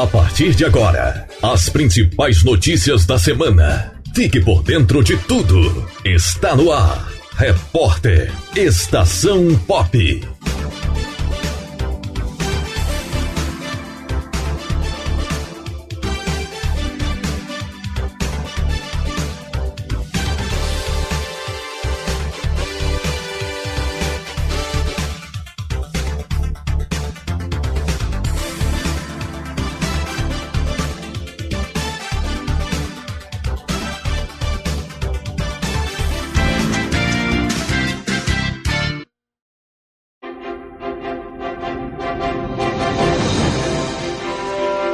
A partir de agora, as principais notícias da semana. Fique por dentro de tudo. Está no ar. Repórter Estação Pop.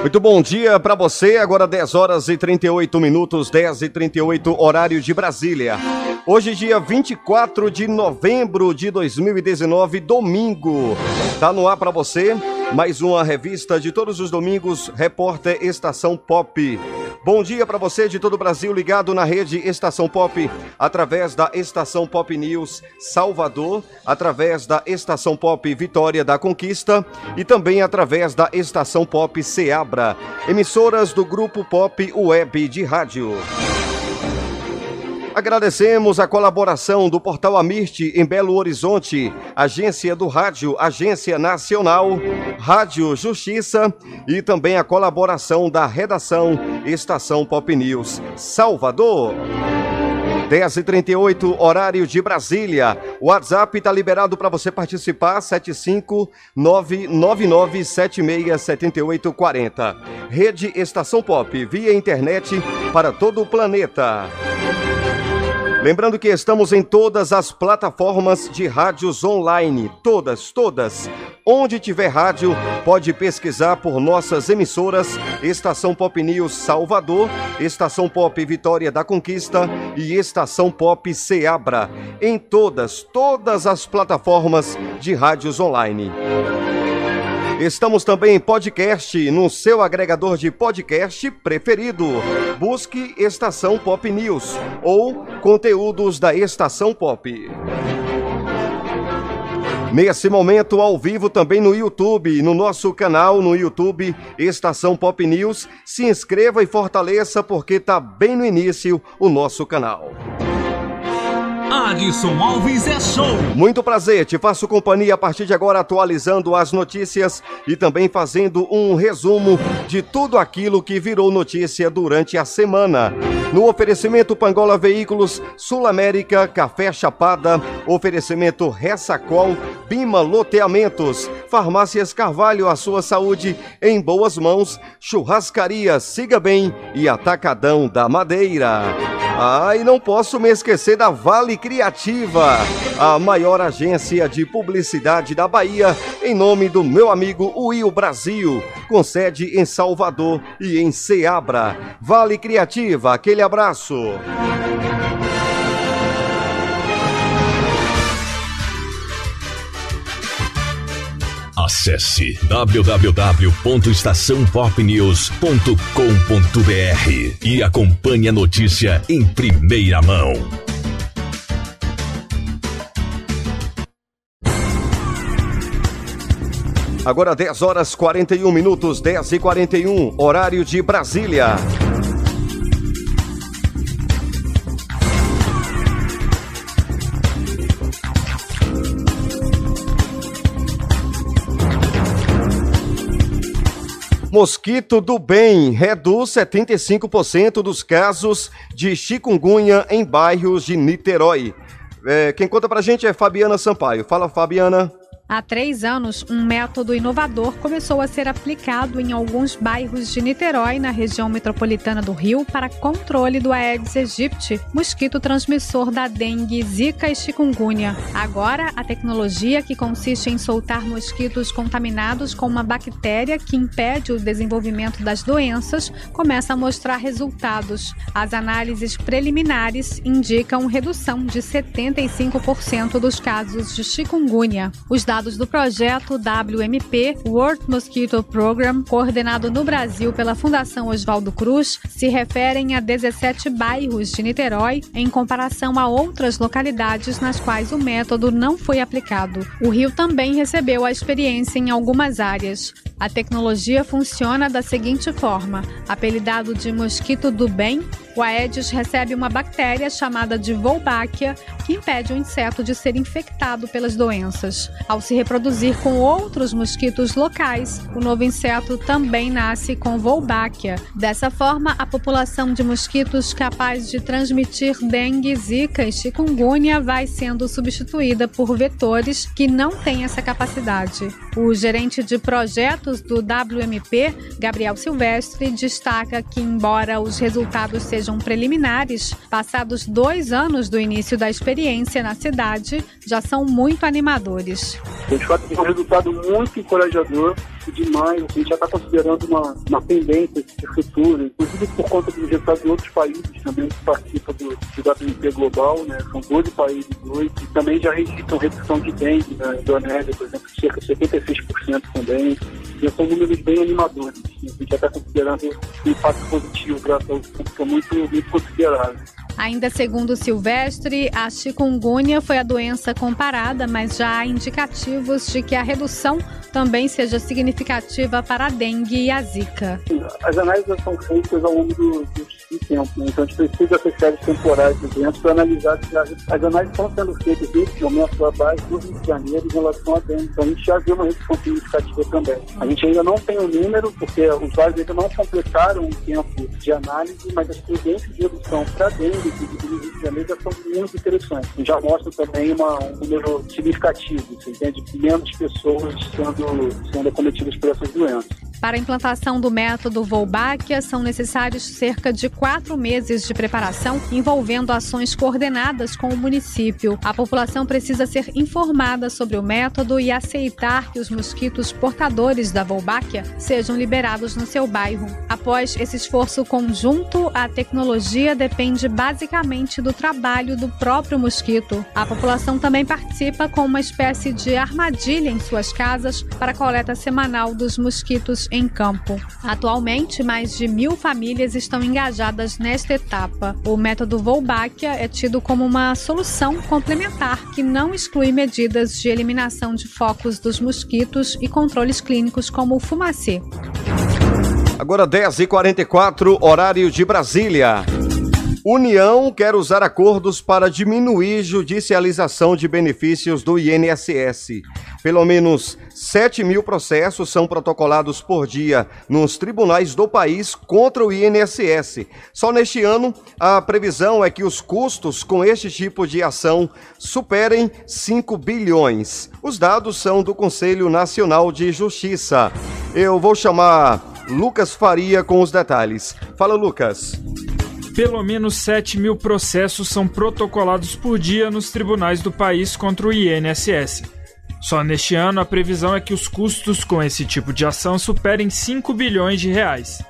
Muito bom dia para você. Agora 10 horas e 38 minutos, 10 e 38 horário de Brasília. Hoje, dia 24 de novembro de 2019, domingo. Tá no ar para você mais uma revista de todos os domingos, Repórter Estação Pop. Bom dia para você de todo o Brasil ligado na rede Estação Pop, através da Estação Pop News Salvador, através da Estação Pop Vitória da Conquista e também através da Estação Pop Seabra, emissoras do Grupo Pop Web de Rádio. Agradecemos a colaboração do Portal Amirte em Belo Horizonte, Agência do Rádio, Agência Nacional, Rádio Justiça e também a colaboração da redação Estação Pop News Salvador. 10h38, horário de Brasília. O WhatsApp está liberado para você participar, 75999767840. Rede Estação Pop, via internet para todo o planeta. Lembrando que estamos em todas as plataformas de rádios online, todas, todas. Onde tiver rádio, pode pesquisar por nossas emissoras Estação Pop News Salvador, Estação Pop Vitória da Conquista e Estação Pop Seabra. Em todas, todas as plataformas de rádios online. Estamos também em podcast no seu agregador de podcast preferido. Busque Estação Pop News ou conteúdos da Estação Pop. Nesse momento, ao vivo também no YouTube, no nosso canal no YouTube, Estação Pop News. Se inscreva e fortaleça, porque tá bem no início o nosso canal. Adson Alves é show. Muito prazer, te faço companhia a partir de agora, atualizando as notícias e também fazendo um resumo de tudo aquilo que virou notícia durante a semana. No oferecimento Pangola Veículos, Sul América, Café Chapada, oferecimento Ressacol, Bima Loteamentos, Farmácias Carvalho, a sua saúde em boas mãos, Churrascaria Siga Bem e Atacadão da Madeira. Ah, e não posso me esquecer da Vale Criativa, a maior agência de publicidade da Bahia, em nome do meu amigo Will Brasil, com sede em Salvador e em Ceabra. Vale Criativa, aquele abraço. Acesse www.estaçãopopnews.com.br e acompanhe a notícia em primeira mão. Agora 10 horas 41 minutos, 10 e 41, horário de Brasília. Mosquito do bem reduz 75% dos casos de chikungunya em bairros de Niterói. É, quem conta pra gente é Fabiana Sampaio. Fala, Fabiana. Há três anos, um método inovador começou a ser aplicado em alguns bairros de Niterói, na região metropolitana do Rio, para controle do Aedes aegypti, mosquito transmissor da dengue, zika e chikungunya. Agora, a tecnologia, que consiste em soltar mosquitos contaminados com uma bactéria que impede o desenvolvimento das doenças, começa a mostrar resultados. As análises preliminares indicam redução de 75% dos casos de chikungunya. Os dados do projeto WMP, World Mosquito Program, coordenado no Brasil pela Fundação Oswaldo Cruz, se referem a 17 bairros de Niterói em comparação a outras localidades nas quais o método não foi aplicado. O Rio também recebeu a experiência em algumas áreas. A tecnologia funciona da seguinte forma: apelidado de mosquito do bem, o Aedes recebe uma bactéria chamada de Wolbachia, que impede o inseto de ser infectado pelas doenças. Ao se reproduzir com outros mosquitos locais, o novo inseto também nasce com Wolbachia. Dessa forma, a população de mosquitos capaz de transmitir dengue, zika e chikungunya vai sendo substituída por vetores que não têm essa capacidade. O gerente de projetos do WMP, Gabriel Silvestre, destaca que, embora os resultados sejam sejam preliminares, passados dois anos do início da experiência na cidade, já são muito animadores. Gente vai ter um resultado muito encorajador demais. A gente já está considerando uma, uma tendência de futuro, inclusive por conta dos resultados de outros países também que participam do, do Global, né? São 12 países hoje, e também já registram redução de dengue na Indonésia, por exemplo, cerca de 76% também. E são números bem animadores. A gente está considerando um impacto positivo graças ao é muito, muito considerável. Ainda segundo Silvestre, a chikungunya foi a doença comparada, mas já há indicativos de que a redução também seja significativa para a dengue e a zika. As análises são feitas ao longo do, do tempo, né? então a gente precisa ter séries temporais de doenças para analisar se as, as análises estão sendo feitas nesse momento base do Rio de Janeiro em relação à dengue. Então a gente já viu uma redução significativa também. A gente ainda não tem o número, porque os usuários ainda não completaram o tempo de análise, mas as tendências de redução para dengue do Rio de Janeiro já são muito interessantes. E já mostra também uma, um número significativo, você entende? Menos pessoas sendo, sendo acometidas por essas doenças. Para a implantação do método Volbáquia, são necessários cerca de quatro meses de preparação, envolvendo ações coordenadas com o município. A população precisa ser informada sobre o método e aceitar que os mosquitos portadores da Volbáquia sejam liberados no seu bairro. Após esse esforço conjunto, a tecnologia depende basicamente do trabalho do próprio mosquito. A população também participa com uma espécie de armadilha em suas casas para coleta semanal dos mosquitos em campo. Atualmente, mais de mil famílias estão engajadas nesta etapa. O método Volbáquia é tido como uma solução complementar que não exclui medidas de eliminação de focos dos mosquitos e controles clínicos como o fumacê. Agora 10h44, horário de Brasília. União quer usar acordos para diminuir judicialização de benefícios do INSS. Pelo menos 7 mil processos são protocolados por dia nos tribunais do país contra o INSS. Só neste ano, a previsão é que os custos com este tipo de ação superem 5 bilhões. Os dados são do Conselho Nacional de Justiça. Eu vou chamar Lucas Faria com os detalhes. Fala, Lucas. Pelo menos 7 mil processos são protocolados por dia nos tribunais do país contra o INSS. Só neste ano, a previsão é que os custos com esse tipo de ação superem 5 bilhões de reais.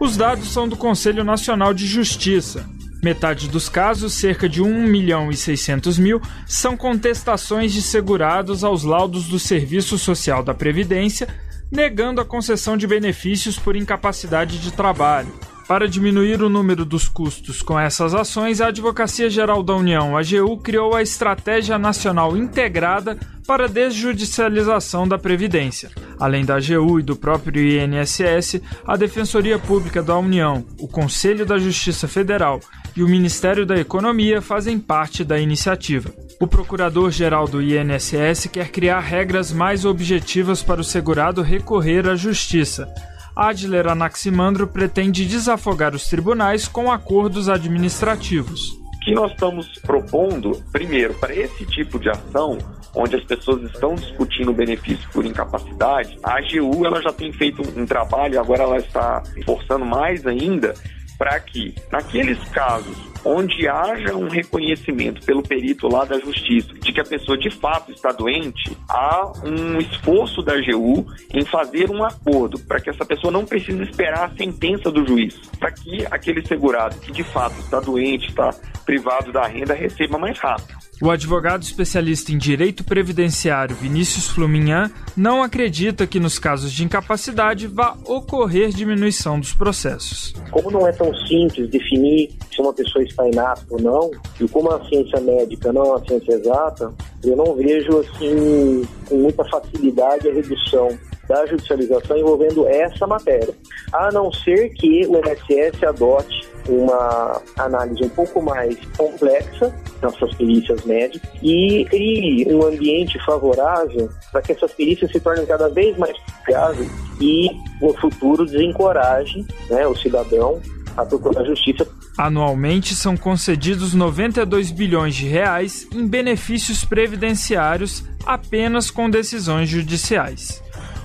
Os dados são do Conselho Nacional de Justiça. Metade dos casos, cerca de 1 milhão e 600 mil, são contestações de segurados aos laudos do Serviço Social da Previdência, negando a concessão de benefícios por incapacidade de trabalho. Para diminuir o número dos custos com essas ações, a Advocacia Geral da União, AGU, criou a Estratégia Nacional Integrada para a Desjudicialização da Previdência. Além da AGU e do próprio INSS, a Defensoria Pública da União, o Conselho da Justiça Federal e o Ministério da Economia fazem parte da iniciativa. O procurador-geral do INSS quer criar regras mais objetivas para o segurado recorrer à justiça Adler Anaximandro pretende desafogar os tribunais com acordos administrativos. O que nós estamos propondo, primeiro, para esse tipo de ação, onde as pessoas estão discutindo o benefício por incapacidade, a AGU ela já tem feito um trabalho, agora ela está forçando mais ainda, para que, naqueles casos onde haja um reconhecimento pelo perito lá da justiça de que a pessoa de fato está doente, há um esforço da AGU em fazer um acordo para que essa pessoa não precise esperar a sentença do juiz, para que aquele segurado que de fato está doente, está privado da renda, receba mais rápido. O advogado especialista em direito previdenciário Vinícius Fluminhan não acredita que nos casos de incapacidade vá ocorrer diminuição dos processos. Como não é tão simples definir se uma pessoa está inapta ou não, e como a ciência médica não é uma ciência exata, eu não vejo assim com muita facilidade a redução da judicialização envolvendo essa matéria, a não ser que o INSS adote uma análise um pouco mais complexa nas suas perícias médicas e crie um ambiente favorável para que essas perícias se tornem cada vez mais fiáveis e no futuro desencorajem né, o cidadão a procurar justiça. Anualmente são concedidos 92 bilhões de reais em benefícios previdenciários apenas com decisões judiciais.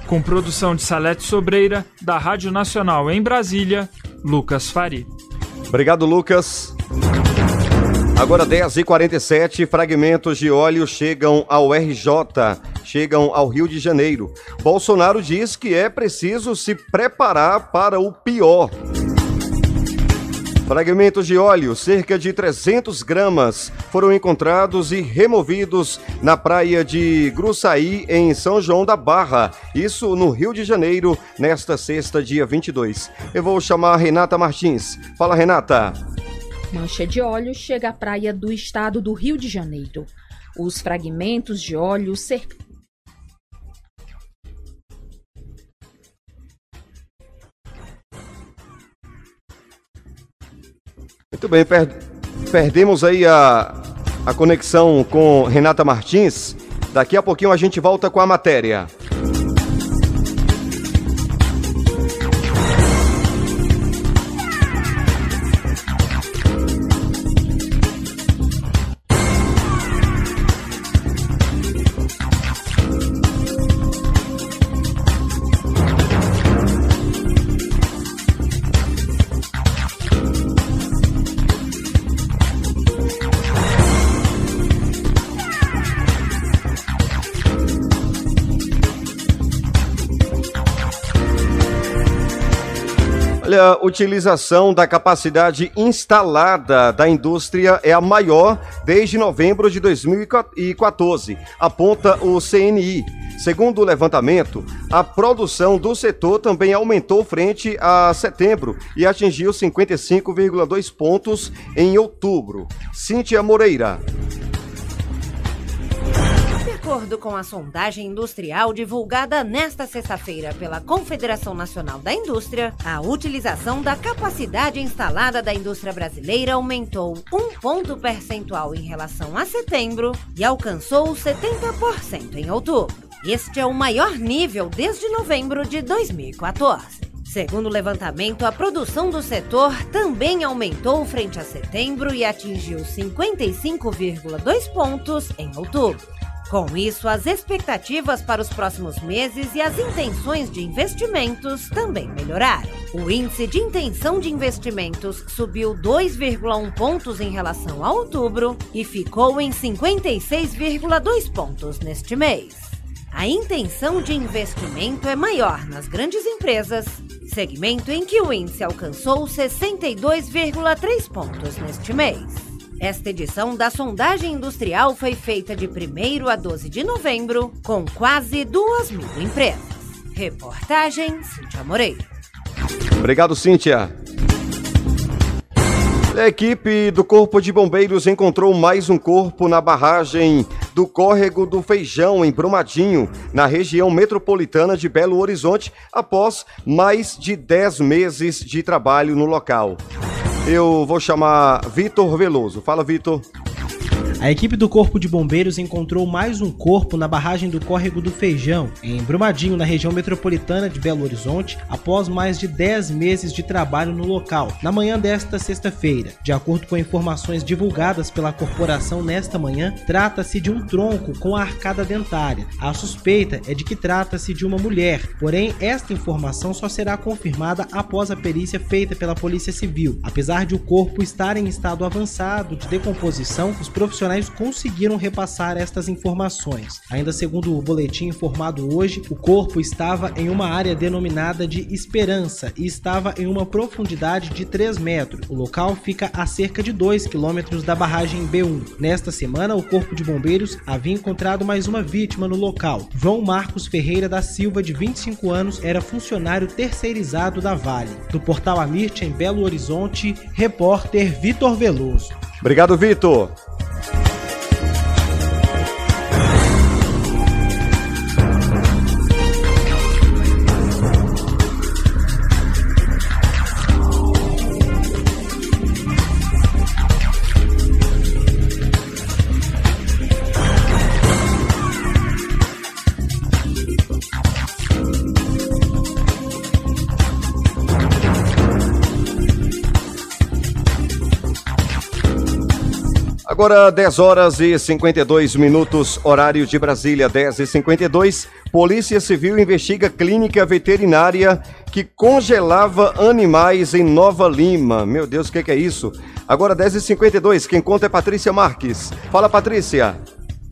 Com produção de Salete Sobreira, da Rádio Nacional em Brasília, Lucas Fari. Obrigado, Lucas. Agora 10h47, fragmentos de óleo chegam ao RJ, chegam ao Rio de Janeiro. Bolsonaro diz que é preciso se preparar para o pior. Fragmentos de óleo, cerca de 300 gramas, foram encontrados e removidos na praia de Gruçaí, em São João da Barra. Isso no Rio de Janeiro, nesta sexta, dia 22. Eu vou chamar a Renata Martins. Fala, Renata. Mancha de óleo chega à praia do estado do Rio de Janeiro. Os fragmentos de óleo cerca Muito bem, per perdemos aí a, a conexão com Renata Martins. Daqui a pouquinho a gente volta com a matéria. Olha, utilização da capacidade instalada da indústria é a maior desde novembro de 2014, aponta o CNI. Segundo o levantamento, a produção do setor também aumentou frente a setembro e atingiu 55,2 pontos em outubro. Cíntia Moreira acordo com a sondagem industrial divulgada nesta sexta-feira pela Confederação Nacional da Indústria, a utilização da capacidade instalada da indústria brasileira aumentou um ponto percentual em relação a setembro e alcançou 70% em outubro. Este é o maior nível desde novembro de 2014. Segundo o levantamento, a produção do setor também aumentou frente a setembro e atingiu 55,2 pontos em outubro. Com isso, as expectativas para os próximos meses e as intenções de investimentos também melhoraram. O índice de intenção de investimentos subiu 2,1 pontos em relação a outubro e ficou em 56,2 pontos neste mês. A intenção de investimento é maior nas grandes empresas, segmento em que o índice alcançou 62,3 pontos neste mês. Esta edição da sondagem industrial foi feita de 1 a 12 de novembro, com quase 2 mil empresas. Reportagem Cíntia Moreira. Obrigado, Cíntia. A equipe do Corpo de Bombeiros encontrou mais um corpo na barragem do Córrego do Feijão, em Brumadinho, na região metropolitana de Belo Horizonte, após mais de 10 meses de trabalho no local. Eu vou chamar Vitor Veloso. Fala, Vitor. A equipe do Corpo de Bombeiros encontrou mais um corpo na barragem do Córrego do Feijão, em Brumadinho, na região metropolitana de Belo Horizonte, após mais de 10 meses de trabalho no local, na manhã desta sexta-feira. De acordo com informações divulgadas pela corporação nesta manhã, trata-se de um tronco com arcada dentária. A suspeita é de que trata-se de uma mulher, porém, esta informação só será confirmada após a perícia feita pela Polícia Civil. Apesar de o corpo estar em estado avançado de decomposição, os profissionais profissionais conseguiram repassar estas informações. Ainda segundo o boletim informado hoje, o corpo estava em uma área denominada de Esperança e estava em uma profundidade de 3 metros. O local fica a cerca de 2 quilômetros da barragem B1. Nesta semana, o Corpo de Bombeiros havia encontrado mais uma vítima no local. João Marcos Ferreira da Silva, de 25 anos, era funcionário terceirizado da Vale. Do portal Amirte, em Belo Horizonte, repórter Vitor Veloso. Obrigado, Vitor. Agora 10 horas e 52 minutos, horário de Brasília, 10 e 52. Polícia Civil investiga clínica veterinária que congelava animais em Nova Lima. Meu Deus, o que, que, é isso? Agora 10 e 52. Quem conta é Patrícia Marques. Fala, Patrícia.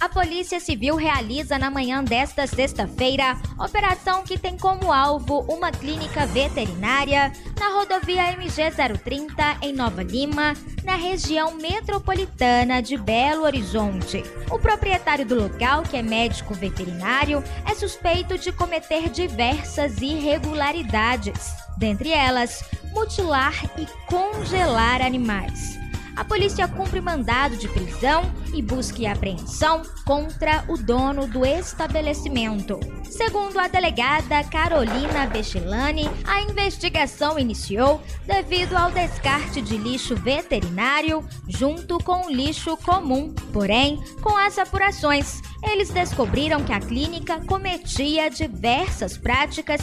A Polícia Civil realiza na manhã desta sexta-feira operação que tem como alvo uma clínica veterinária na rodovia MG-030 em Nova Lima, na região metropolitana de Belo Horizonte. O proprietário do local, que é médico veterinário, é suspeito de cometer diversas irregularidades, dentre elas, mutilar e congelar animais a polícia cumpre mandado de prisão e busca e apreensão contra o dono do estabelecimento. Segundo a delegada Carolina Bechelani, a investigação iniciou devido ao descarte de lixo veterinário junto com lixo comum. Porém, com as apurações, eles descobriram que a clínica cometia diversas práticas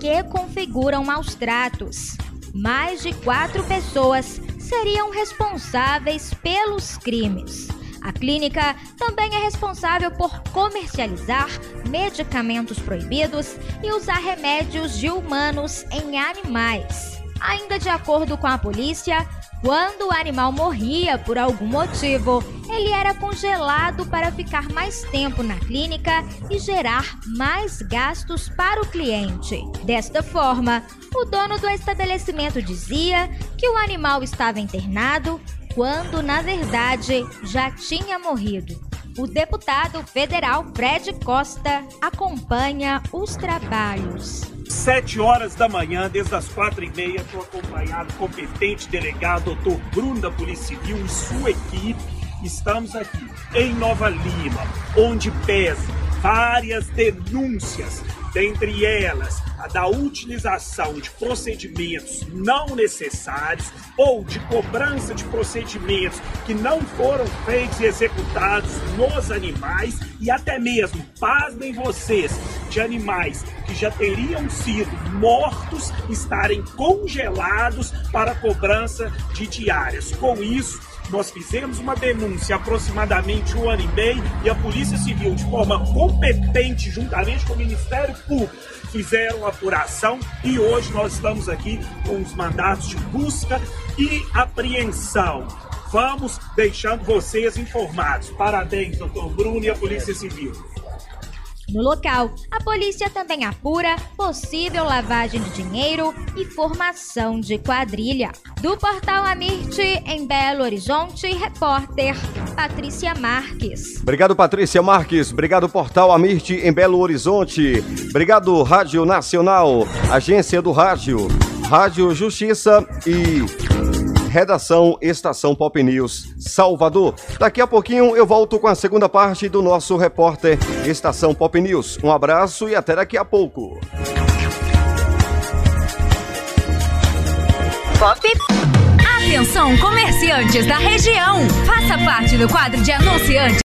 que configuram maus tratos. Mais de quatro pessoas seriam responsáveis pelos crimes. A clínica também é responsável por comercializar medicamentos proibidos e usar remédios de humanos em animais. Ainda de acordo com a polícia, quando o animal morria por algum motivo, ele era congelado para ficar mais tempo na clínica e gerar mais gastos para o cliente. Desta forma, o dono do estabelecimento dizia que o animal estava internado quando, na verdade, já tinha morrido. O deputado federal Fred Costa acompanha os trabalhos. Sete horas da manhã, desde as quatro e meia, estou acompanhado do competente delegado, doutor Bruno da Polícia Civil e sua equipe. Estamos aqui em Nova Lima, onde pesa várias denúncias, dentre elas a da utilização de procedimentos não necessários ou de cobrança de procedimentos que não foram feitos e executados nos animais e até mesmo, pasmem vocês, de animais que já teriam sido mortos estarem congelados para cobrança de diárias. Com isso, nós fizemos uma denúncia aproximadamente um ano e meio e a Polícia Civil, de forma competente, juntamente com o Ministério Público, fizeram apuração e hoje nós estamos aqui com os mandatos de busca e apreensão. Vamos deixando vocês informados. Parabéns, doutor Bruno e a Polícia Civil. No local, a polícia também apura possível lavagem de dinheiro e formação de quadrilha. Do portal Amirte, em Belo Horizonte, repórter Patrícia Marques. Obrigado, Patrícia Marques. Obrigado, portal Amirte, em Belo Horizonte. Obrigado, Rádio Nacional, Agência do Rádio, Rádio Justiça e Redação Estação Pop News, Salvador. Daqui a pouquinho eu volto com a segunda parte do nosso repórter Estação Pop News. Um abraço e até daqui a pouco. Pop. Atenção, comerciantes da região. Faça parte do quadro de anunciantes